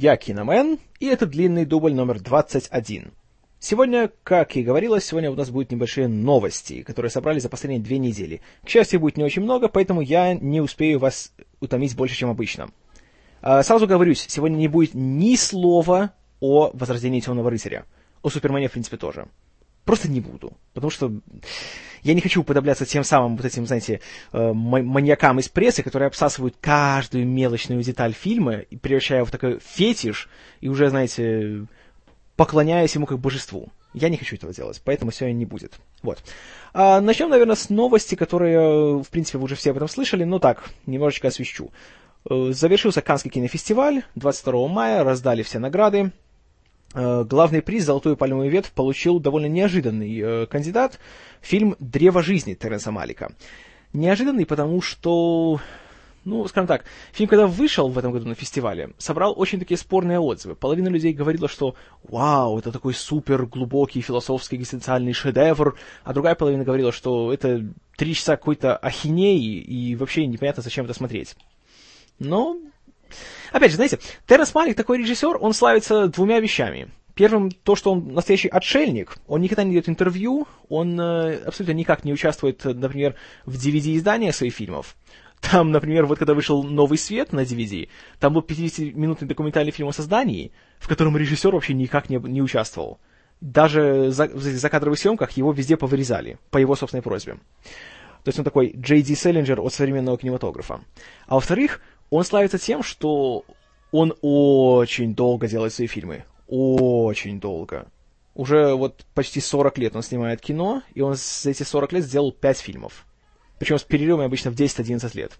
Я Киномен, и это длинный дубль номер 21. Сегодня, как и говорилось, сегодня у нас будут небольшие новости, которые собрали за последние две недели. К счастью, будет не очень много, поэтому я не успею вас утомить больше, чем обычно. А, сразу говорюсь, сегодня не будет ни слова о возрождении Темного Рыцаря. О Супермене, в принципе, тоже. Просто не буду. Потому что я не хочу уподобляться тем самым вот этим, знаете, э, маньякам из прессы, которые обсасывают каждую мелочную деталь фильма, превращая в такой фетиш, и уже, знаете, поклоняясь ему как божеству. Я не хочу этого делать, поэтому сегодня не будет. Вот. А, начнем, наверное, с новости, которые, в принципе, вы уже все об этом слышали, но так, немножечко освещу. Э, завершился Канский кинофестиваль 22 мая, раздали все награды. Э, главный приз «Золотую пальмовую ветвь» получил довольно неожиданный э, кандидат – фильм «Древо жизни» Теренса Малика. Неожиданный, потому что, ну, скажем так, фильм, когда вышел в этом году на фестивале, собрал очень такие спорные отзывы. Половина людей говорила, что «Вау, это такой супер глубокий философский экзистенциальный шедевр», а другая половина говорила, что это три часа какой-то ахинеи, и вообще непонятно, зачем это смотреть. Но Опять же, знаете, Терренс Малик такой режиссер, он славится двумя вещами. Первым, то, что он настоящий отшельник. Он никогда не дает интервью, он э, абсолютно никак не участвует, например, в DVD-издании своих фильмов. Там, например, вот когда вышел «Новый свет» на DVD, там был 50-минутный документальный фильм о создании, в котором режиссер вообще никак не, не участвовал. Даже за, в закадровых съемках его везде повырезали, по его собственной просьбе. То есть он такой Джей Ди Селлинджер от современного кинематографа. А во-вторых, он славится тем, что он очень долго делает свои фильмы. Очень долго. Уже вот почти 40 лет он снимает кино, и он за эти 40 лет сделал 5 фильмов. Причем с перерывами обычно в 10-11 лет.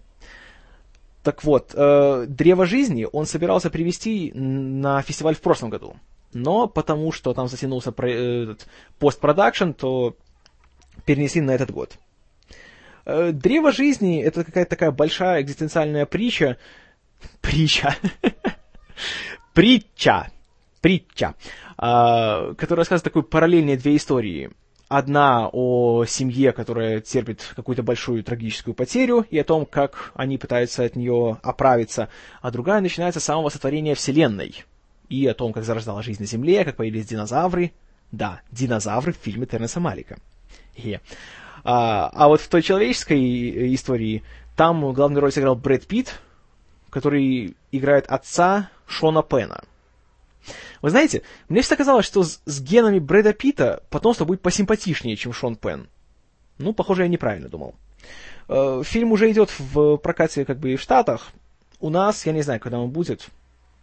Так вот, э, «Древо жизни» он собирался привести на фестиваль в прошлом году. Но потому что там затянулся про, э, постпродакшн, то перенесли на этот год. Э, Древо жизни — это какая-то такая большая экзистенциальная притча. Притча. Притча. Притча. А, которая рассказывает такой параллельные две истории. Одна о семье, которая терпит какую-то большую трагическую потерю, и о том, как они пытаются от нее оправиться. А другая начинается с самого сотворения Вселенной. И о том, как зарождалась жизнь на Земле, как появились динозавры. Да, динозавры в фильме Тернеса Малика. Yeah. А, а вот в той человеческой истории там главную роль сыграл Брэд Питт, который играет отца Шона Пена. Вы знаете, мне всегда казалось, что с, с генами Брэда Питта потомство будет посимпатичнее, чем Шон Пен. Ну, похоже, я неправильно думал. Э, фильм уже идет в прокате как бы и в Штатах. У нас, я не знаю, когда он будет.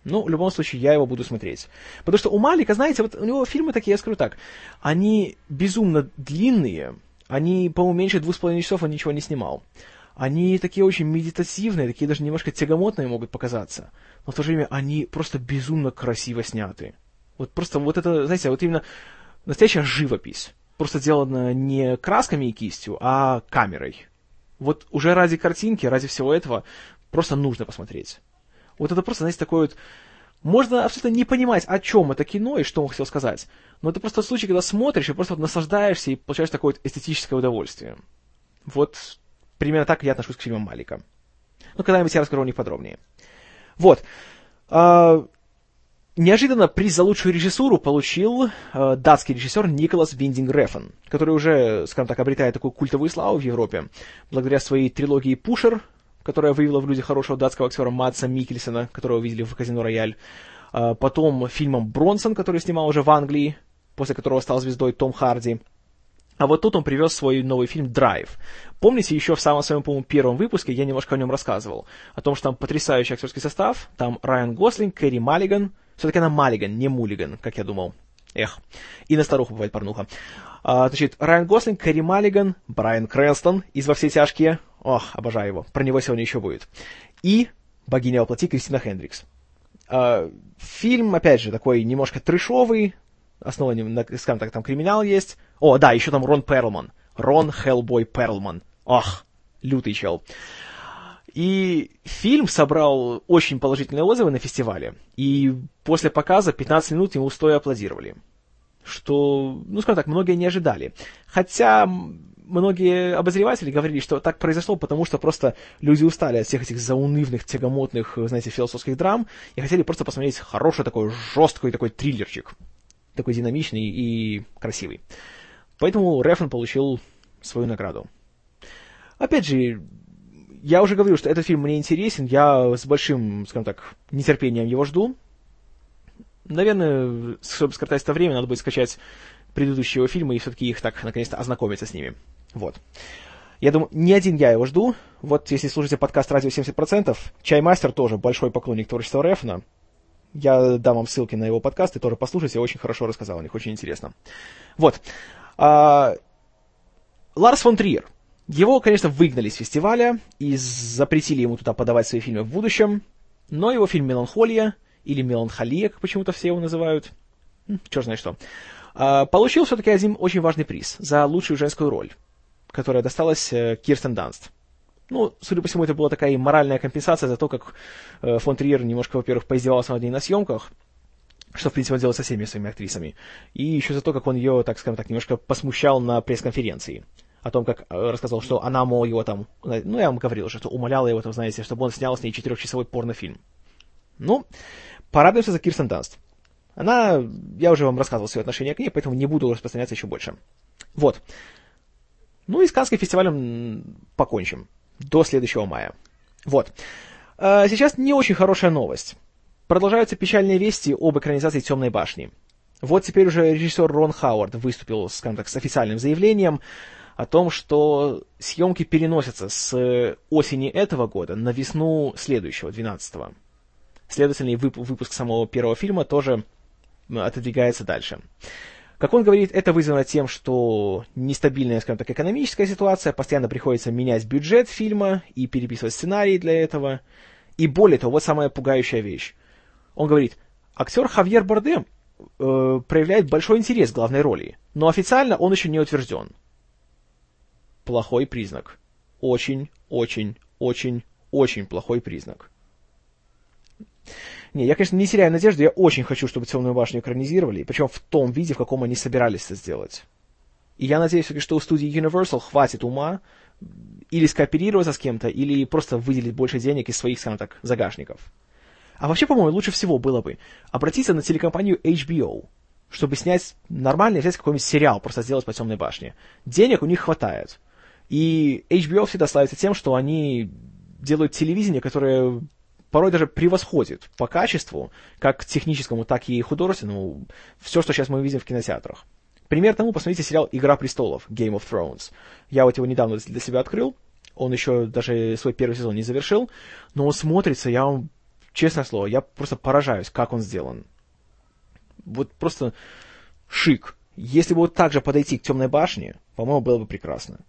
Ну, в любом случае, я его буду смотреть. Потому что у Малика, знаете, вот у него фильмы такие, я скажу так, они безумно длинные, они, по-моему, меньше двух с половиной часов он ничего не снимал. Они такие очень медитативные, такие даже немножко тягомотные могут показаться. Но в то же время они просто безумно красиво сняты. Вот просто вот это, знаете, вот именно настоящая живопись. Просто сделана не красками и кистью, а камерой. Вот уже ради картинки, ради всего этого просто нужно посмотреть. Вот это просто, знаете, такой вот можно абсолютно не понимать, о чем это кино и что он хотел сказать. Но это просто случай, когда смотришь и просто вот наслаждаешься и получаешь такое вот эстетическое удовольствие. Вот примерно так я отношусь к фильмам Малика. Ну, когда-нибудь я расскажу о них подробнее. Вот. А, неожиданно приз за лучшую режиссуру получил а, датский режиссер Николас Виндинг Рефен, который уже, скажем так, обретает такую культовую славу в Европе, благодаря своей трилогии «Пушер», которая вывела в люди хорошего датского актера Матса Микельсона, которого видели в «Казино Рояль». А, потом фильмом «Бронсон», который снимал уже в Англии, после которого стал звездой Том Харди. А вот тут он привез свой новый фильм «Драйв». Помните, еще в самом своем, по-моему, первом выпуске я немножко о нем рассказывал. О том, что там потрясающий актерский состав. Там Райан Гослинг, Кэрри Маллиган. Все-таки она Маллиган, не Муллиган, как я думал. Эх, и на старуху бывает порнуха. А, значит, Райан Гослинг, Кэрри Маллиган, Брайан Крэнстон из «Во все тяжкие». Ох, обожаю его. Про него сегодня еще будет. И богиня воплоти Кристина Хендрикс. А, фильм, опять же, такой немножко трешовый, основан на, скажем так, там криминал есть. О, да, еще там Рон Перлман. Рон Хеллбой Перлман. Ох, лютый чел. И фильм собрал очень положительные отзывы на фестивале. И после показа 15 минут ему стоя аплодировали. Что, ну, скажем так, многие не ожидали. Хотя многие обозреватели говорили, что так произошло, потому что просто люди устали от всех этих заунывных, тягомотных, знаете, философских драм и хотели просто посмотреть хороший такой жесткий такой триллерчик. Такой динамичный и красивый. Поэтому Рефн получил свою награду. Опять же, я уже говорил, что этот фильм мне интересен, я с большим, скажем так, нетерпением его жду. Наверное, чтобы скоротать это время, надо будет скачать предыдущие его фильмы и все-таки их так, наконец-то, ознакомиться с ними. Вот. Я думаю, не один я его жду. Вот если слушаете подкаст «Радио 70%», Чаймастер тоже большой поклонник творчества Рефна. Я дам вам ссылки на его подкасты, тоже послушайте, очень хорошо рассказал о них, очень интересно. Вот. А, Ларс фон Триер. Его, конечно, выгнали с фестиваля и запретили ему туда подавать свои фильмы в будущем, но его фильм «Меланхолия» или «Меланхолия», как почему-то все его называют, черт знает что, а, получил все-таки один очень важный приз за лучшую женскую роль, которая досталась э, Кирстен Данст. Ну, судя по всему, это была такая моральная компенсация за то, как э, фон Триер немножко, во-первых, поиздевался над ней на съемках, что, в принципе, он делал со всеми своими актрисами, и еще за то, как он ее, так скажем так, немножко посмущал на пресс-конференции о том, как э, рассказал, что она, мол, его там, ну, я вам говорил уже, что умоляла его, там, знаете, чтобы он снял с ней четырехчасовой порнофильм. Ну, порадуемся за Кирстен Данст. Она, я уже вам рассказывал свое отношение к ней, поэтому не буду распространяться еще больше. Вот. Ну и с Каннским фестивалем покончим. До следующего мая. Вот. А сейчас не очень хорошая новость. Продолжаются печальные вести об экранизации «Темной башни». Вот теперь уже режиссер Рон Хауард выступил, скажем так, с официальным заявлением о том, что съемки переносятся с осени этого года на весну следующего, 12-го. Следовательно, выпуск самого первого фильма тоже отодвигается дальше. Как он говорит, это вызвано тем, что нестабильная, скажем так, экономическая ситуация, постоянно приходится менять бюджет фильма и переписывать сценарий для этого. И более того, вот самая пугающая вещь. Он говорит, актер Хавьер Бардем э, проявляет большой интерес к главной роли, но официально он еще не утвержден. Плохой признак. Очень, очень, очень, очень плохой признак. Не, я, конечно, не теряю надежды, я очень хочу, чтобы «Темную башню» экранизировали, причем в том виде, в каком они собирались это сделать. И я надеюсь, что у студии Universal хватит ума или скооперироваться с кем-то, или просто выделить больше денег из своих, скажем так, загашников. А вообще, по-моему, лучше всего было бы обратиться на телекомпанию HBO, чтобы снять нормальный, взять какой-нибудь сериал, просто сделать по темной башне. Денег у них хватает. И HBO всегда славится тем, что они делают телевидение, которое порой даже превосходит по качеству, как техническому, так и художественному, все, что сейчас мы видим в кинотеатрах. Пример тому, посмотрите сериал «Игра престолов» Game of Thrones. Я вот его недавно для себя открыл, он еще даже свой первый сезон не завершил, но он смотрится, я вам, честное слово, я просто поражаюсь, как он сделан. Вот просто шик. Если бы вот так же подойти к темной башне, по-моему, было бы прекрасно.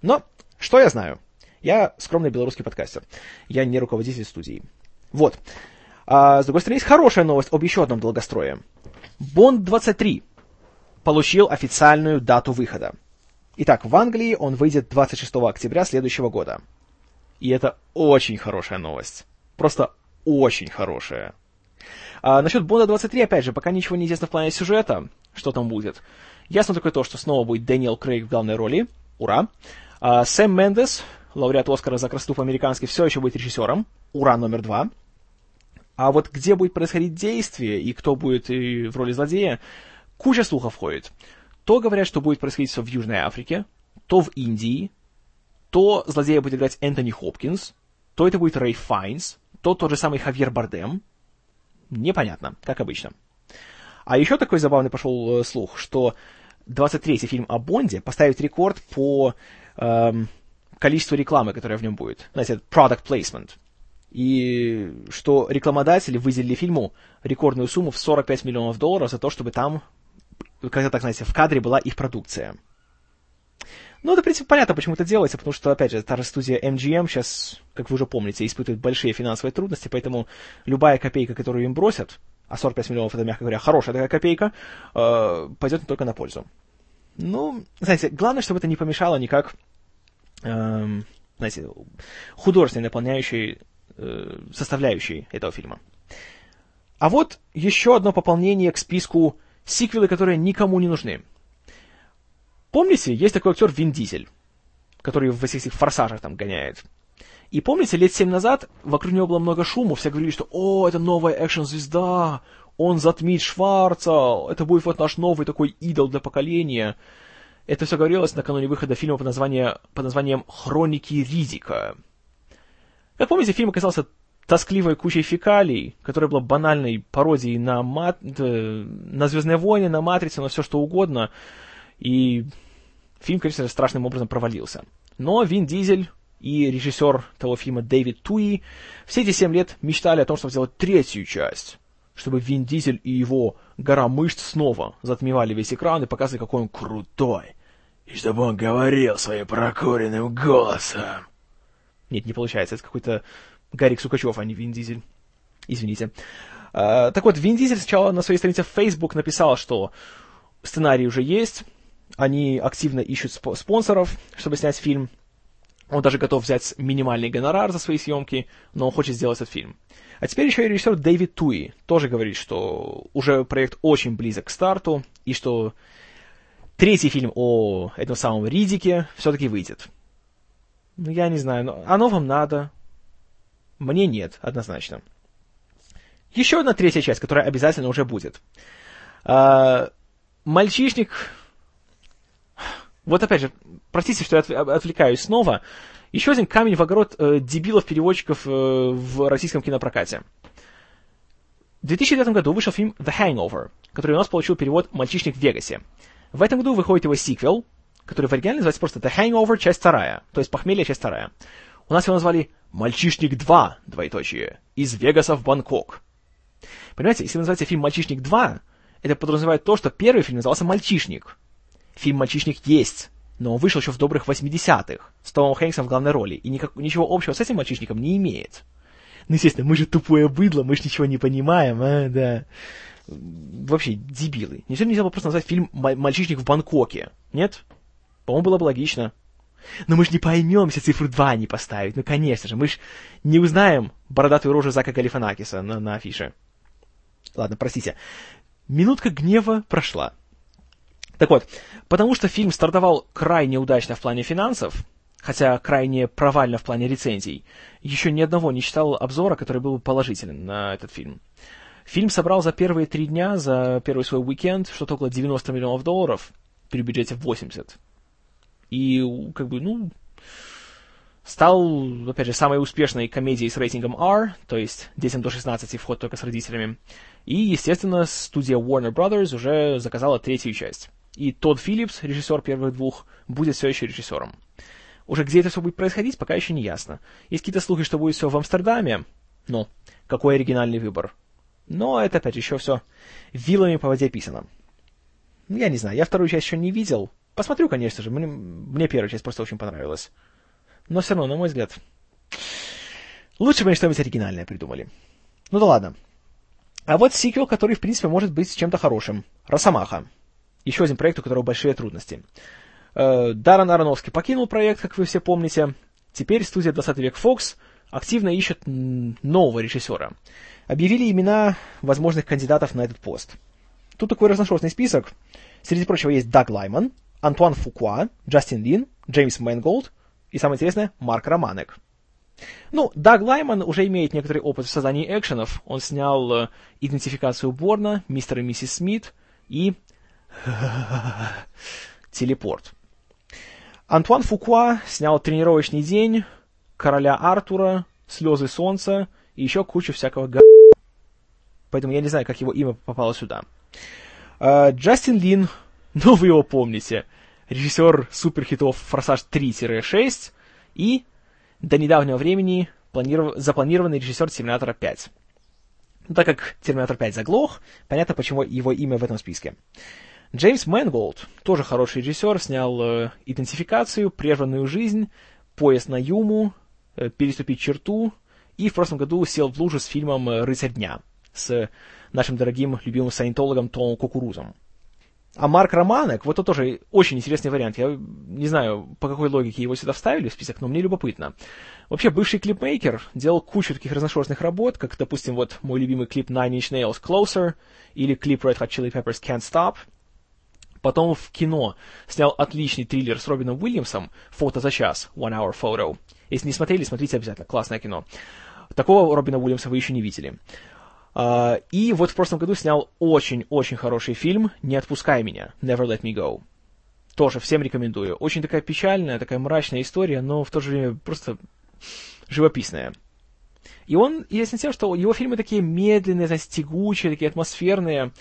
Но, что я знаю? Я скромный белорусский подкастер. Я не руководитель студии. Вот. А, с другой стороны, есть хорошая новость об еще одном долгострое. Бонд 23 получил официальную дату выхода. Итак, в Англии он выйдет 26 октября следующего года. И это очень хорошая новость. Просто очень хорошая. А, насчет Бонда 23, опять же, пока ничего не известно в плане сюжета, что там будет. Ясно только то, что снова будет Дэниел Крейг в главной роли. Ура. А, Сэм Мендес лауреат Оскара за красоту по-американски, все еще будет режиссером. Ура, номер два. А вот где будет происходить действие и кто будет и в роли злодея, куча слухов ходит. То говорят, что будет происходить все в Южной Африке, то в Индии, то злодея будет играть Энтони Хопкинс, то это будет Рэй Файнс, то тот же самый Хавьер Бардем. Непонятно, как обычно. А еще такой забавный пошел э, слух, что 23-й фильм о Бонде поставит рекорд по эм, количество рекламы, которая в нем будет. Знаете, product placement. И что рекламодатели выделили фильму рекордную сумму в 45 миллионов долларов за то, чтобы там, как-то так, знаете, в кадре была их продукция. Ну, это, в принципе, понятно, почему это делается, потому что, опять же, та же студия MGM сейчас, как вы уже помните, испытывает большие финансовые трудности, поэтому любая копейка, которую им бросят, а 45 миллионов, это, мягко говоря, хорошая такая копейка, э, пойдет только на пользу. Ну, знаете, главное, чтобы это не помешало никак Эм, знаете, художественной наполняющей э, составляющей этого фильма. А вот еще одно пополнение к списку сиквелы, которые никому не нужны. Помните, есть такой актер Вин Дизель, который в всех этих форсажах там гоняет. И помните, лет семь назад вокруг него было много шума, все говорили, что «О, это новая экшн-звезда, он затмит Шварца, это будет вот наш новый такой идол для поколения». Это все говорилось накануне выхода фильма под, название, под названием «Хроники Ризика». Как помните, фильм оказался тоскливой кучей фекалий, которая была банальной пародией на, мат... на «Звездные войны», на «Матрицу», на все что угодно. И фильм, конечно, страшным образом провалился. Но Вин Дизель и режиссер того фильма Дэвид Туи все эти семь лет мечтали о том, чтобы сделать третью часть, чтобы Вин Дизель и его гора мышц снова затмевали весь экран и показывали, какой он крутой. И чтобы он говорил своим прокуренным голосом. Нет, не получается, это какой-то Гарик Сукачев, а не Вин Дизель. Извините. Uh, так вот, Вин Дизель сначала на своей странице в Facebook написал, что сценарий уже есть, они активно ищут сп- спонсоров, чтобы снять фильм. Он даже готов взять минимальный гонорар за свои съемки, но он хочет сделать этот фильм. А теперь еще и режиссер Дэвид Туи тоже говорит, что уже проект очень близок к старту, и что третий фильм о этом самом Ридике все-таки выйдет. Ну, я не знаю, но оно вам надо. Мне нет, однозначно. Еще одна третья часть, которая обязательно уже будет. А, мальчишник вот опять же, простите, что я отвлекаюсь снова. Еще один камень в огород э, дебилов-переводчиков э, в российском кинопрокате. В 2009 году вышел фильм The Hangover, который у нас получил перевод «Мальчишник в Вегасе». В этом году выходит его сиквел, который в оригинале называется просто The Hangover, часть вторая, то есть «Похмелье», часть вторая. У нас его назвали «Мальчишник 2», двоеточие, из Вегаса в Бангкок. Понимаете, если вы называете фильм «Мальчишник 2», это подразумевает то, что первый фильм назывался «Мальчишник», Фильм «Мальчишник» есть, но он вышел еще в добрых 80-х, с Томом Хэнксом в главной роли, и никак, ничего общего с этим «Мальчишником» не имеет. Ну, естественно, мы же тупое быдло, мы же ничего не понимаем, а, да. Вообще, дебилы. Нельзя нельзя просто назвать фильм «Мальчишник в Бангкоке», нет? По-моему, было бы логично. Но мы же не поймем, если цифру 2 не поставить. Ну, конечно же, мы же не узнаем бородатую рожу Зака Галифанакиса на, на афише. Ладно, простите. Минутка гнева прошла. Так вот, потому что фильм стартовал крайне удачно в плане финансов, хотя крайне провально в плане рецензий, еще ни одного не читал обзора, который был бы положителен на этот фильм. Фильм собрал за первые три дня, за первый свой уикенд, что-то около 90 миллионов долларов при бюджете 80. И, как бы, ну, стал, опять же, самой успешной комедией с рейтингом R, то есть детям до 16 вход только с родителями. И, естественно, студия Warner Brothers уже заказала третью часть. И Тодд Филлипс, режиссер первых двух, будет все еще режиссером. Уже где это все будет происходить, пока еще не ясно. Есть какие-то слухи, что будет все в Амстердаме. Ну, какой оригинальный выбор. Но это, опять еще все вилами по воде писано. Ну, я не знаю, я вторую часть еще не видел. Посмотрю, конечно же. Мне, мне первая часть просто очень понравилась. Но все равно, на мой взгляд, лучше бы они что-нибудь оригинальное придумали. Ну да ладно. А вот сиквел, который, в принципе, может быть чем-то хорошим. Росомаха еще один проект, у которого большие трудности. Э, Даррен Аронофский покинул проект, как вы все помните. Теперь студия 20 век Fox активно ищет нового режиссера. Объявили имена возможных кандидатов на этот пост. Тут такой разношерстный список. Среди прочего есть Даг Лайман, Антуан Фукуа, Джастин Лин, Джеймс Мэнголд и, самое интересное, Марк Романек. Ну, Даг Лайман уже имеет некоторый опыт в создании экшенов. Он снял э, «Идентификацию Борна», «Мистер и миссис Смит» и Телепорт. Антуан Фукуа снял «Тренировочный день», «Короля Артура», «Слезы солнца» и еще кучу всякого га... Поэтому я не знаю, как его имя попало сюда. А, Джастин Лин, ну вы его помните, режиссер суперхитов «Форсаж 3-6» и до недавнего времени планиров... запланированный режиссер «Терминатора 5». Ну, так как «Терминатор 5» заглох, понятно, почему его имя в этом списке. Джеймс Мэнголд, тоже хороший режиссер, снял э, «Идентификацию», «Прерванную жизнь», «Поезд на Юму», э, «Переступить черту» и в прошлом году сел в лужу с фильмом э, «Рыцарь дня» с нашим дорогим любимым саентологом Томом Кукурузом. А Марк Романек, вот это тоже очень интересный вариант. Я не знаю, по какой логике его сюда вставили в список, но мне любопытно. Вообще, бывший клипмейкер делал кучу таких разношерстных работ, как, допустим, вот мой любимый клип Nine Inch Nails Closer или клип Red Hot Chili Peppers Can't Stop — Потом в кино снял отличный триллер с Робином Уильямсом «Фото за час», «One Hour Photo». Если не смотрели, смотрите обязательно, классное кино. Такого Робина Уильямса вы еще не видели. Uh, и вот в прошлом году снял очень-очень хороший фильм «Не отпускай меня», «Never Let Me Go». Тоже всем рекомендую. Очень такая печальная, такая мрачная история, но в то же время просто живописная. И он известен тем, что его фильмы такие медленные, знаете, тягучие, такие атмосферные.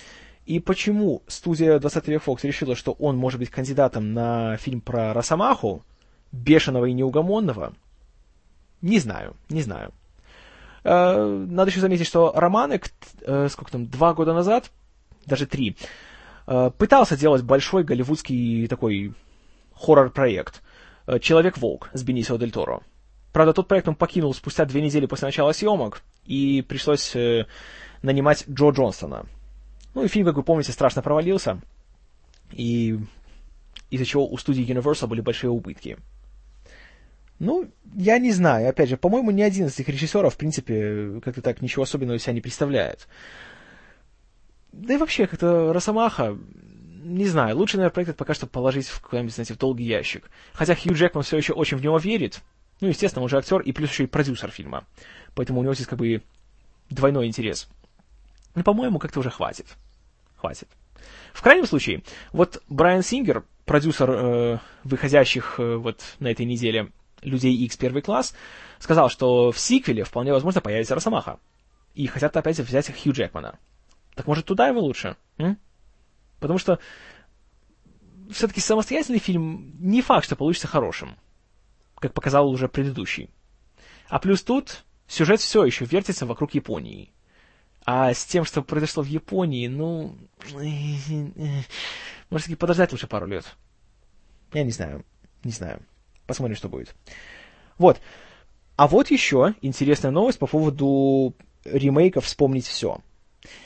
И почему студия 20 век Fox решила, что он может быть кандидатом на фильм про Росомаху, бешеного и неугомонного, не знаю, не знаю. Э, надо еще заметить, что Романек, э, сколько там, два года назад, даже три, э, пытался делать большой голливудский такой хоррор-проект «Человек-волк» с Бенисио Дель Торо. Правда, тот проект он покинул спустя две недели после начала съемок, и пришлось нанимать Джо Джонстона. Ну и фильм, как вы помните, страшно провалился, и из-за чего у студии Universal были большие убытки. Ну, я не знаю. Опять же, по-моему, ни один из этих режиссеров, в принципе, как-то так ничего особенного себя не представляет. Да и вообще, как-то Росомаха, не знаю, лучше, наверное, проект пока что положить в какой-нибудь, знаете, в долгий ящик. Хотя Хью Джекман все еще очень в него верит. Ну, естественно, он же актер и плюс еще и продюсер фильма. Поэтому у него здесь как бы двойной интерес. Ну, по-моему, как-то уже хватит. Хватит. В крайнем случае, вот Брайан Сингер, продюсер э, выходящих э, вот на этой неделе Людей X первый класс, сказал, что в сиквеле вполне возможно появится Росомаха. И хотят опять взять Хью Джекмана. Так может туда его лучше? М? Потому что все-таки самостоятельный фильм не факт, что получится хорошим, как показал уже предыдущий. А плюс тут сюжет все еще вертится вокруг Японии. А с тем, что произошло в Японии, ну... Может, подождать лучше пару лет. Я не знаю. Не знаю. Посмотрим, что будет. Вот. А вот еще интересная новость по поводу ремейка «Вспомнить все».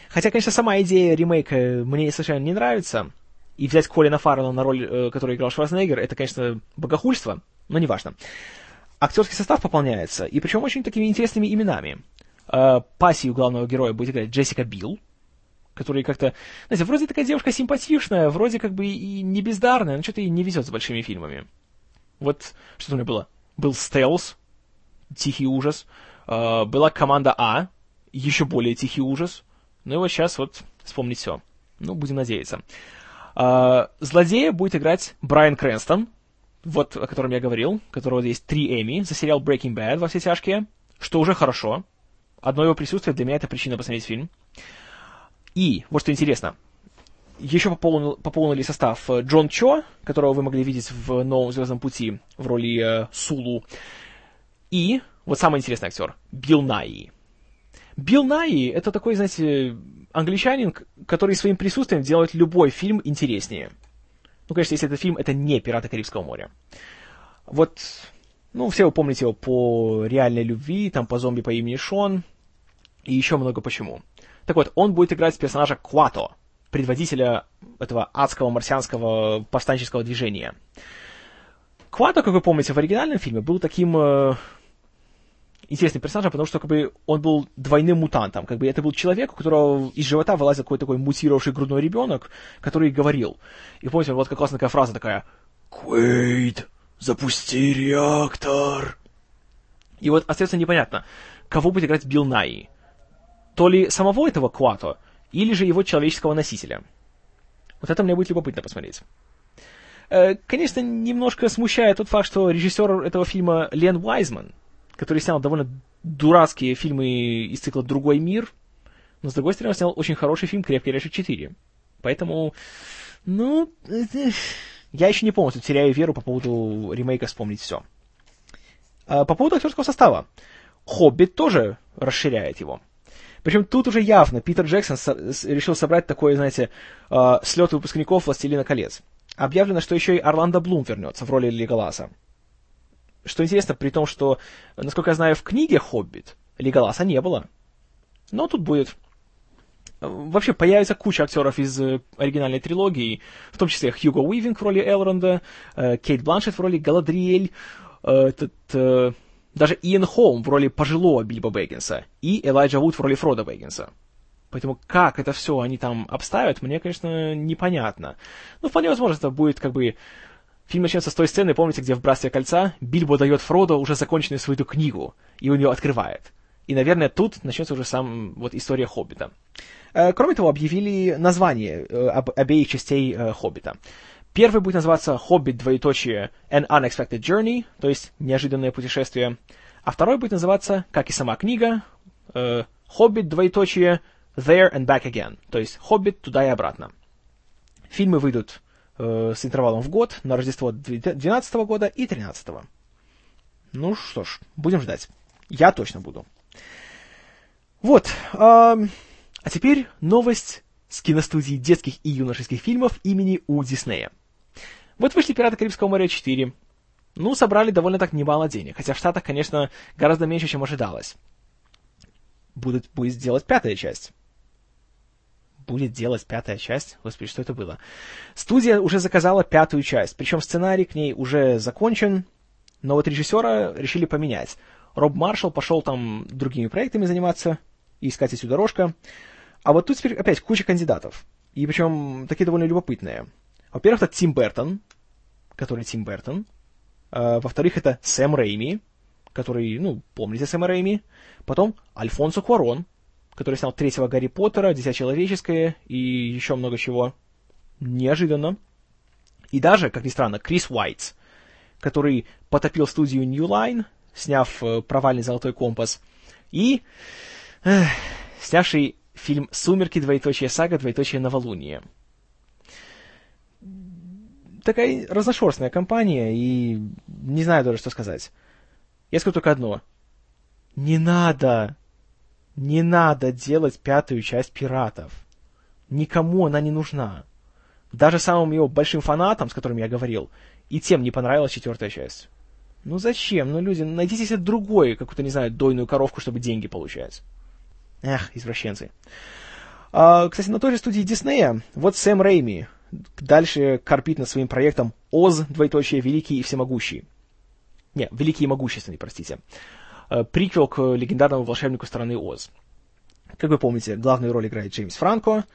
Хотя, конечно, сама идея ремейка мне совершенно не нравится. И взять Колина Фаррелла на роль, э, которую играл Шварценеггер, это, конечно, богохульство, но неважно. Актерский состав пополняется, и причем очень такими интересными именами. Э, пассию главного героя будет играть Джессика Билл, которая как-то, знаете, вроде такая девушка симпатичная, вроде как бы и не бездарная, но что-то ей не везет с большими фильмами. Вот что у меня было? Был стелс, тихий ужас. Э, была команда А, еще более тихий ужас. Ну и вот сейчас вот вспомнить все. Ну, будем надеяться. Э, злодея будет играть Брайан Крэнстон, вот о котором я говорил, у которого есть три Эми за сериал Breaking Bad во все тяжкие, что уже хорошо. Одно его присутствие для меня это причина посмотреть фильм. И, вот что интересно, еще пополнил, пополнили состав э, Джон Чо, которого вы могли видеть в «Новом Звездном пути» в роли э, Сулу. И, вот самый интересный актер, Билл Найи. Билл Найи — это такой, знаете, англичанин, который своим присутствием делает любой фильм интереснее. Ну, конечно, если этот фильм — это не «Пираты Карибского моря». Вот, ну, все вы помните его по «Реальной любви», там по «Зомби по имени Шон» и еще много почему. Так вот, он будет играть персонажа Квато — предводителя этого адского марсианского повстанческого движения. Квато, как вы помните, в оригинальном фильме был таким э, интересным персонажем, потому что как бы, он был двойным мутантом. Как бы, это был человек, у которого из живота вылазил какой-то такой мутировавший грудной ребенок, который говорил. И помните, вот как классная такая фраза такая «Квейд, запусти реактор!» И вот остается непонятно, кого будет играть Билл Найи. То ли самого этого Квато, или же его человеческого носителя. Вот это мне будет любопытно посмотреть. Э, конечно, немножко смущает тот факт, что режиссер этого фильма Лен Уайзман, который снял довольно дурацкие фильмы из цикла «Другой мир», но, с другой стороны, он снял очень хороший фильм «Крепкий орешек 4». Поэтому, ну, я еще не полностью теряю веру по поводу ремейка «Вспомнить все». А по поводу актерского состава. «Хоббит» тоже расширяет его. Причем тут уже явно Питер Джексон со- решил собрать такой, знаете, э, слет выпускников «Властелина колец». Объявлено, что еще и Орландо Блум вернется в роли Леголаса. Что интересно, при том, что, насколько я знаю, в книге «Хоббит» Леголаса не было. Но тут будет. Вообще появится куча актеров из э, оригинальной трилогии, в том числе Хьюго Уивинг в роли Элронда, э, Кейт Бланшет в роли Галадриэль, э, этот, даже Иэн Холм в роли пожилого Бильбо Бэггинса и Элайджа Вуд в роли Фрода Бэггинса. Поэтому как это все они там обставят, мне, конечно, непонятно. Ну, вполне возможно, это будет как бы... Фильм начнется с той сцены, помните, где в «Братстве кольца» Бильбо дает Фродо уже законченную свою эту книгу, и он ее открывает. И, наверное, тут начнется уже сам вот история Хоббита. Э, кроме того, объявили название э, об, обеих частей э, Хоббита. Первый будет называться «Хоббит, двоеточие, An Unexpected Journey», то есть «Неожиданное путешествие». А второй будет называться, как и сама книга, «Хоббит, двоеточие, There and Back Again», то есть «Хоббит, туда и обратно». Фильмы выйдут с интервалом в год, на Рождество 2012 года и 2013. Ну что ж, будем ждать. Я точно буду. Вот. Э, а теперь новость с киностудии детских и юношеских фильмов имени У Диснея. Вот вышли «Пираты Карибского моря 4». Ну, собрали довольно так немало денег, хотя в Штатах, конечно, гораздо меньше, чем ожидалось. Будет, будет делать пятая часть будет делать пятая часть. Господи, что это было? Студия уже заказала пятую часть, причем сценарий к ней уже закончен, но вот режиссера решили поменять. Роб Маршалл пошел там другими проектами заниматься и искать эту дорожка. А вот тут теперь опять куча кандидатов. И причем такие довольно любопытные. Во-первых, это Тим Бертон, который Тим Бертон. А, во-вторых, это Сэм Рейми, который, ну, помните Сэма Рейми. Потом Альфонсо Куарон, который снял третьего Гарри Поттера, Дитя Человеческое и еще много чего. Неожиданно. И даже, как ни странно, Крис Уайтс, который потопил студию New Line, сняв э, провальный «Золотой компас», и э, снявший фильм «Сумерки. Двоеточие сага. Двоеточие новолуние». Такая разношерстная компания, и не знаю даже, что сказать. Я скажу только одно. Не надо не надо делать пятую часть «Пиратов». Никому она не нужна. Даже самым его большим фанатам, с которыми я говорил, и тем не понравилась четвертая часть. Ну зачем? Ну, люди, найдите себе другой, какую-то, не знаю, дойную коровку, чтобы деньги получать. Эх, извращенцы. А, кстати, на той же студии Диснея, вот Сэм Рейми дальше корпит над своим проектом «Оз, двоеточие, великий и всемогущий». Не, великий и могущественный, простите. Э, приквел к легендарному волшебнику страны Оз. Как вы помните, главную роль играет Джеймс Франко,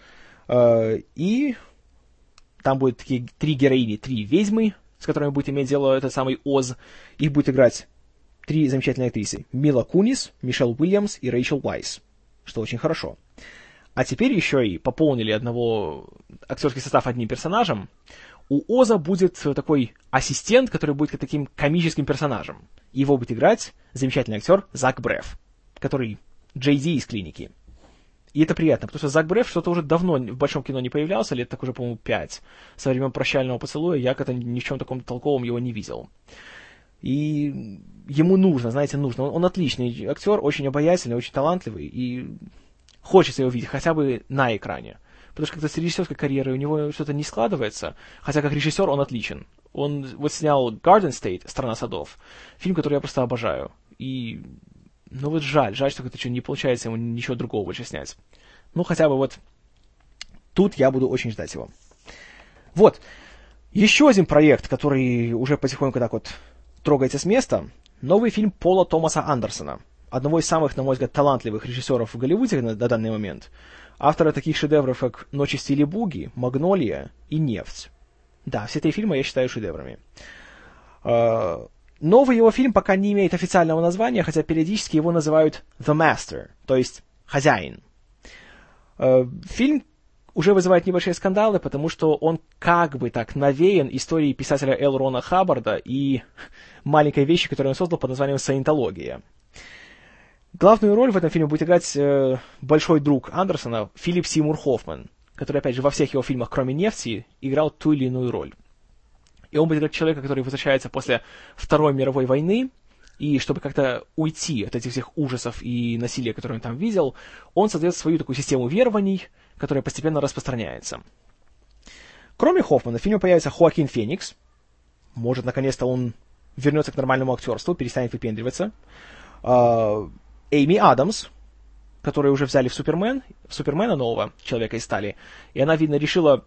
э, и там будут такие три героини, три ведьмы, с которыми будет иметь дело этот самый Оз. Их будет играть три замечательные актрисы. Мила Кунис, Мишель Уильямс и Рэйчел Уайс, что очень хорошо. А теперь еще и пополнили одного актерский состав одним персонажем. У Оза будет такой ассистент, который будет таким комическим персонажем. Его будет играть замечательный актер Зак Бреф, который Джей Ди из клиники. И это приятно, потому что Зак Бреф что-то уже давно в большом кино не появлялся, лет так уже, по-моему, пять. Со времен «Прощального поцелуя» я как-то ни в чем таком толковом его не видел. И ему нужно, знаете, нужно. Он, он отличный актер, очень обаятельный, очень талантливый, и хочется его видеть хотя бы на экране. Потому что как-то с режиссерской карьерой у него что-то не складывается, хотя как режиссер он отличен. Он вот снял Garden State, Страна садов, фильм, который я просто обожаю. И, ну вот жаль, жаль, что это что не получается ему ничего другого больше снять. Ну, хотя бы вот тут я буду очень ждать его. Вот. Еще один проект, который уже потихоньку так вот трогается с места. Новый фильм Пола Томаса Андерсона. Одного из самых, на мой взгляд, талантливых режиссеров в Голливуде на, на данный момент. Автора таких шедевров, как «Ночи в стиле буги», «Магнолия» и «Нефть». Да, все три фильма я считаю шедеврами. А, новый его фильм пока не имеет официального названия, хотя периодически его называют The Master, то есть «Хозяин». А, фильм уже вызывает небольшие скандалы, потому что он как бы так навеян историей писателя Эл Рона Хаббарда и маленькой вещи, которую он создал под названием «Саентология». Главную роль в этом фильме будет играть э, большой друг Андерсона Филипп Симур Хоффман – который, опять же, во всех его фильмах, кроме «Нефти», играл ту или иную роль. И он будет играть человека, который возвращается после Второй мировой войны, и чтобы как-то уйти от этих всех ужасов и насилия, которые он там видел, он создает свою такую систему верований, которая постепенно распространяется. Кроме Хоффмана, в фильме появится Хоакин Феникс. Может, наконец-то он вернется к нормальному актерству, перестанет выпендриваться. А, Эйми Адамс, которые уже взяли в Супермен, в Супермена нового, Человека из стали, и она, видно, решила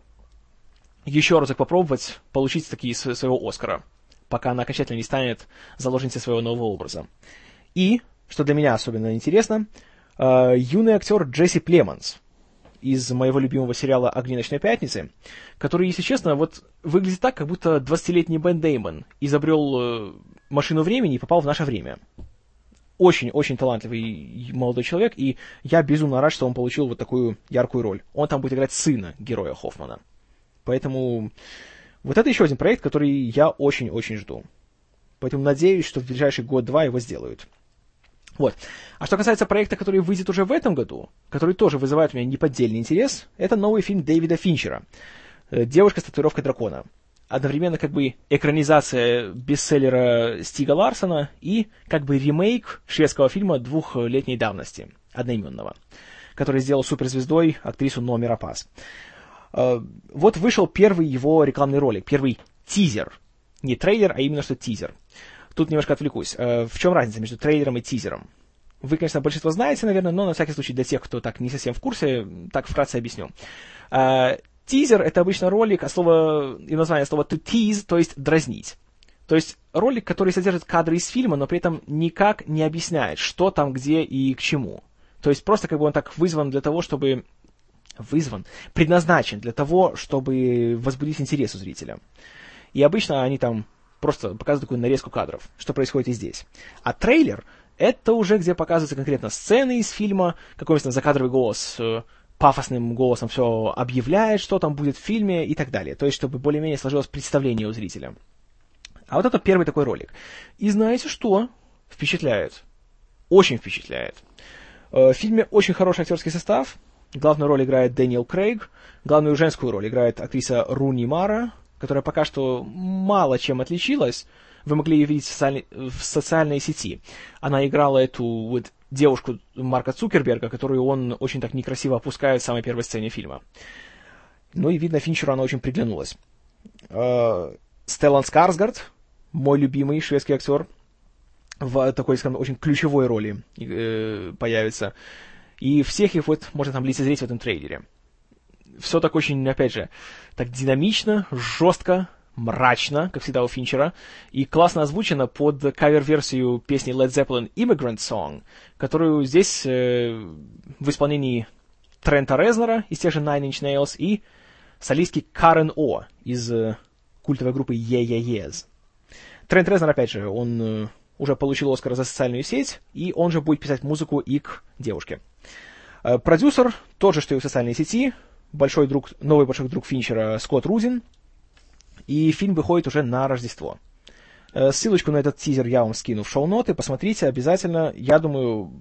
еще разок попробовать получить такие своего Оскара, пока она окончательно не станет заложницей своего нового образа. И, что для меня особенно интересно, э, юный актер Джесси Племонс, из моего любимого сериала «Огни ночной пятницы», который, если честно, вот выглядит так, как будто 20-летний Бен Деймон изобрел э, машину времени и попал в наше время. Очень-очень талантливый молодой человек, и я безумно рад, что он получил вот такую яркую роль. Он там будет играть сына героя Хоффмана. Поэтому вот это еще один проект, который я очень-очень жду. Поэтому надеюсь, что в ближайший год-два его сделают. Вот. А что касается проекта, который выйдет уже в этом году, который тоже вызывает у меня неподдельный интерес, это новый фильм Дэвида Финчера э, «Девушка с татуировкой дракона». Одновременно как бы экранизация бестселлера Стига Ларсона и как бы ремейк шведского фильма двухлетней давности, одноименного, который сделал суперзвездой актрису Номера Пас. Э, вот вышел первый его рекламный ролик, первый тизер. Не трейлер, а именно что тизер. Тут немножко отвлекусь. Э, в чем разница между трейлером и тизером? Вы, конечно, большинство знаете, наверное, но на всякий случай для тех, кто так не совсем в курсе, так вкратце объясню. Э, тизер — это обычно ролик, а слово, и название слова to tease, то есть дразнить. То есть ролик, который содержит кадры из фильма, но при этом никак не объясняет, что там, где и к чему. То есть просто как бы он так вызван для того, чтобы... Вызван? Предназначен для того, чтобы возбудить интерес у зрителя. И обычно они там просто показывают такую нарезку кадров, что происходит и здесь. А трейлер — это уже где показываются конкретно сцены из фильма, какой-нибудь закадровый голос э, пафосным голосом все объявляет, что там будет в фильме и так далее. То есть, чтобы более-менее сложилось представление у зрителя. А вот это первый такой ролик. И знаете что? Впечатляет. Очень впечатляет. Э, в фильме очень хороший актерский состав. Главную роль играет Дэниел Крейг. Главную женскую роль играет актриса Руни Мара, которая пока что мало чем отличилась. Вы могли ее видеть в социальной, в социальной сети. Она играла эту вот девушку Марка Цукерберга, которую он очень так некрасиво опускает в самой первой сцене фильма. Ну и видно, Финчеру она очень приглянулась. Э, Стеллан Скарсгард, мой любимый шведский актер, в такой, скажем, очень ключевой роли э, появится. И всех их вот можно там лицезреть в этом трейлере все так очень, опять же, так динамично, жестко, мрачно, как всегда у Финчера, и классно озвучено под кавер-версию песни Led Zeppelin Immigrant Song, которую здесь э, в исполнении Трента Резнера из тех же Nine Inch Nails и солистки Карен О из э, культовой группы Yeah Yeah Yeahs. Трент Резнер, опять же, он э, уже получил Оскар за социальную сеть, и он же будет писать музыку и к девушке. Э, продюсер, тот же, что и в социальной сети, большой друг, новый большой друг Финчера Скотт Рузин. И фильм выходит уже на Рождество. Э, ссылочку на этот тизер я вам скину в шоу-ноты. Посмотрите обязательно. Я думаю,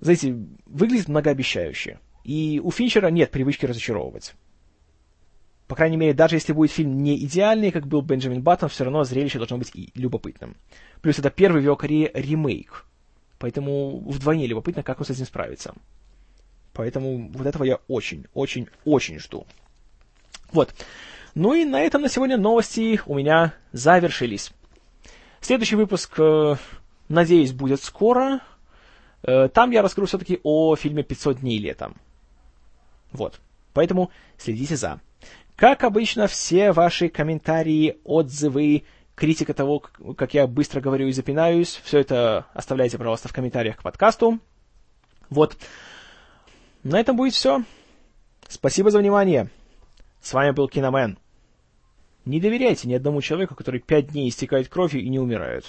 знаете, выглядит многообещающе. И у Финчера нет привычки разочаровывать. По крайней мере, даже если будет фильм не идеальный, как был Бенджамин Баттон, все равно зрелище должно быть и любопытным. Плюс это первый в его карьере ремейк. Поэтому вдвойне любопытно, как он с этим справится. Поэтому вот этого я очень, очень, очень жду. Вот. Ну и на этом на сегодня новости у меня завершились. Следующий выпуск, э, надеюсь, будет скоро. Э, там я расскажу все-таки о фильме «500 дней летом». Вот. Поэтому следите за. Как обычно, все ваши комментарии, отзывы, критика того, как я быстро говорю и запинаюсь, все это оставляйте, пожалуйста, в комментариях к подкасту. Вот. На этом будет все. Спасибо за внимание. С вами был Киномен. Не доверяйте ни одному человеку, который пять дней истекает кровью и не умирает.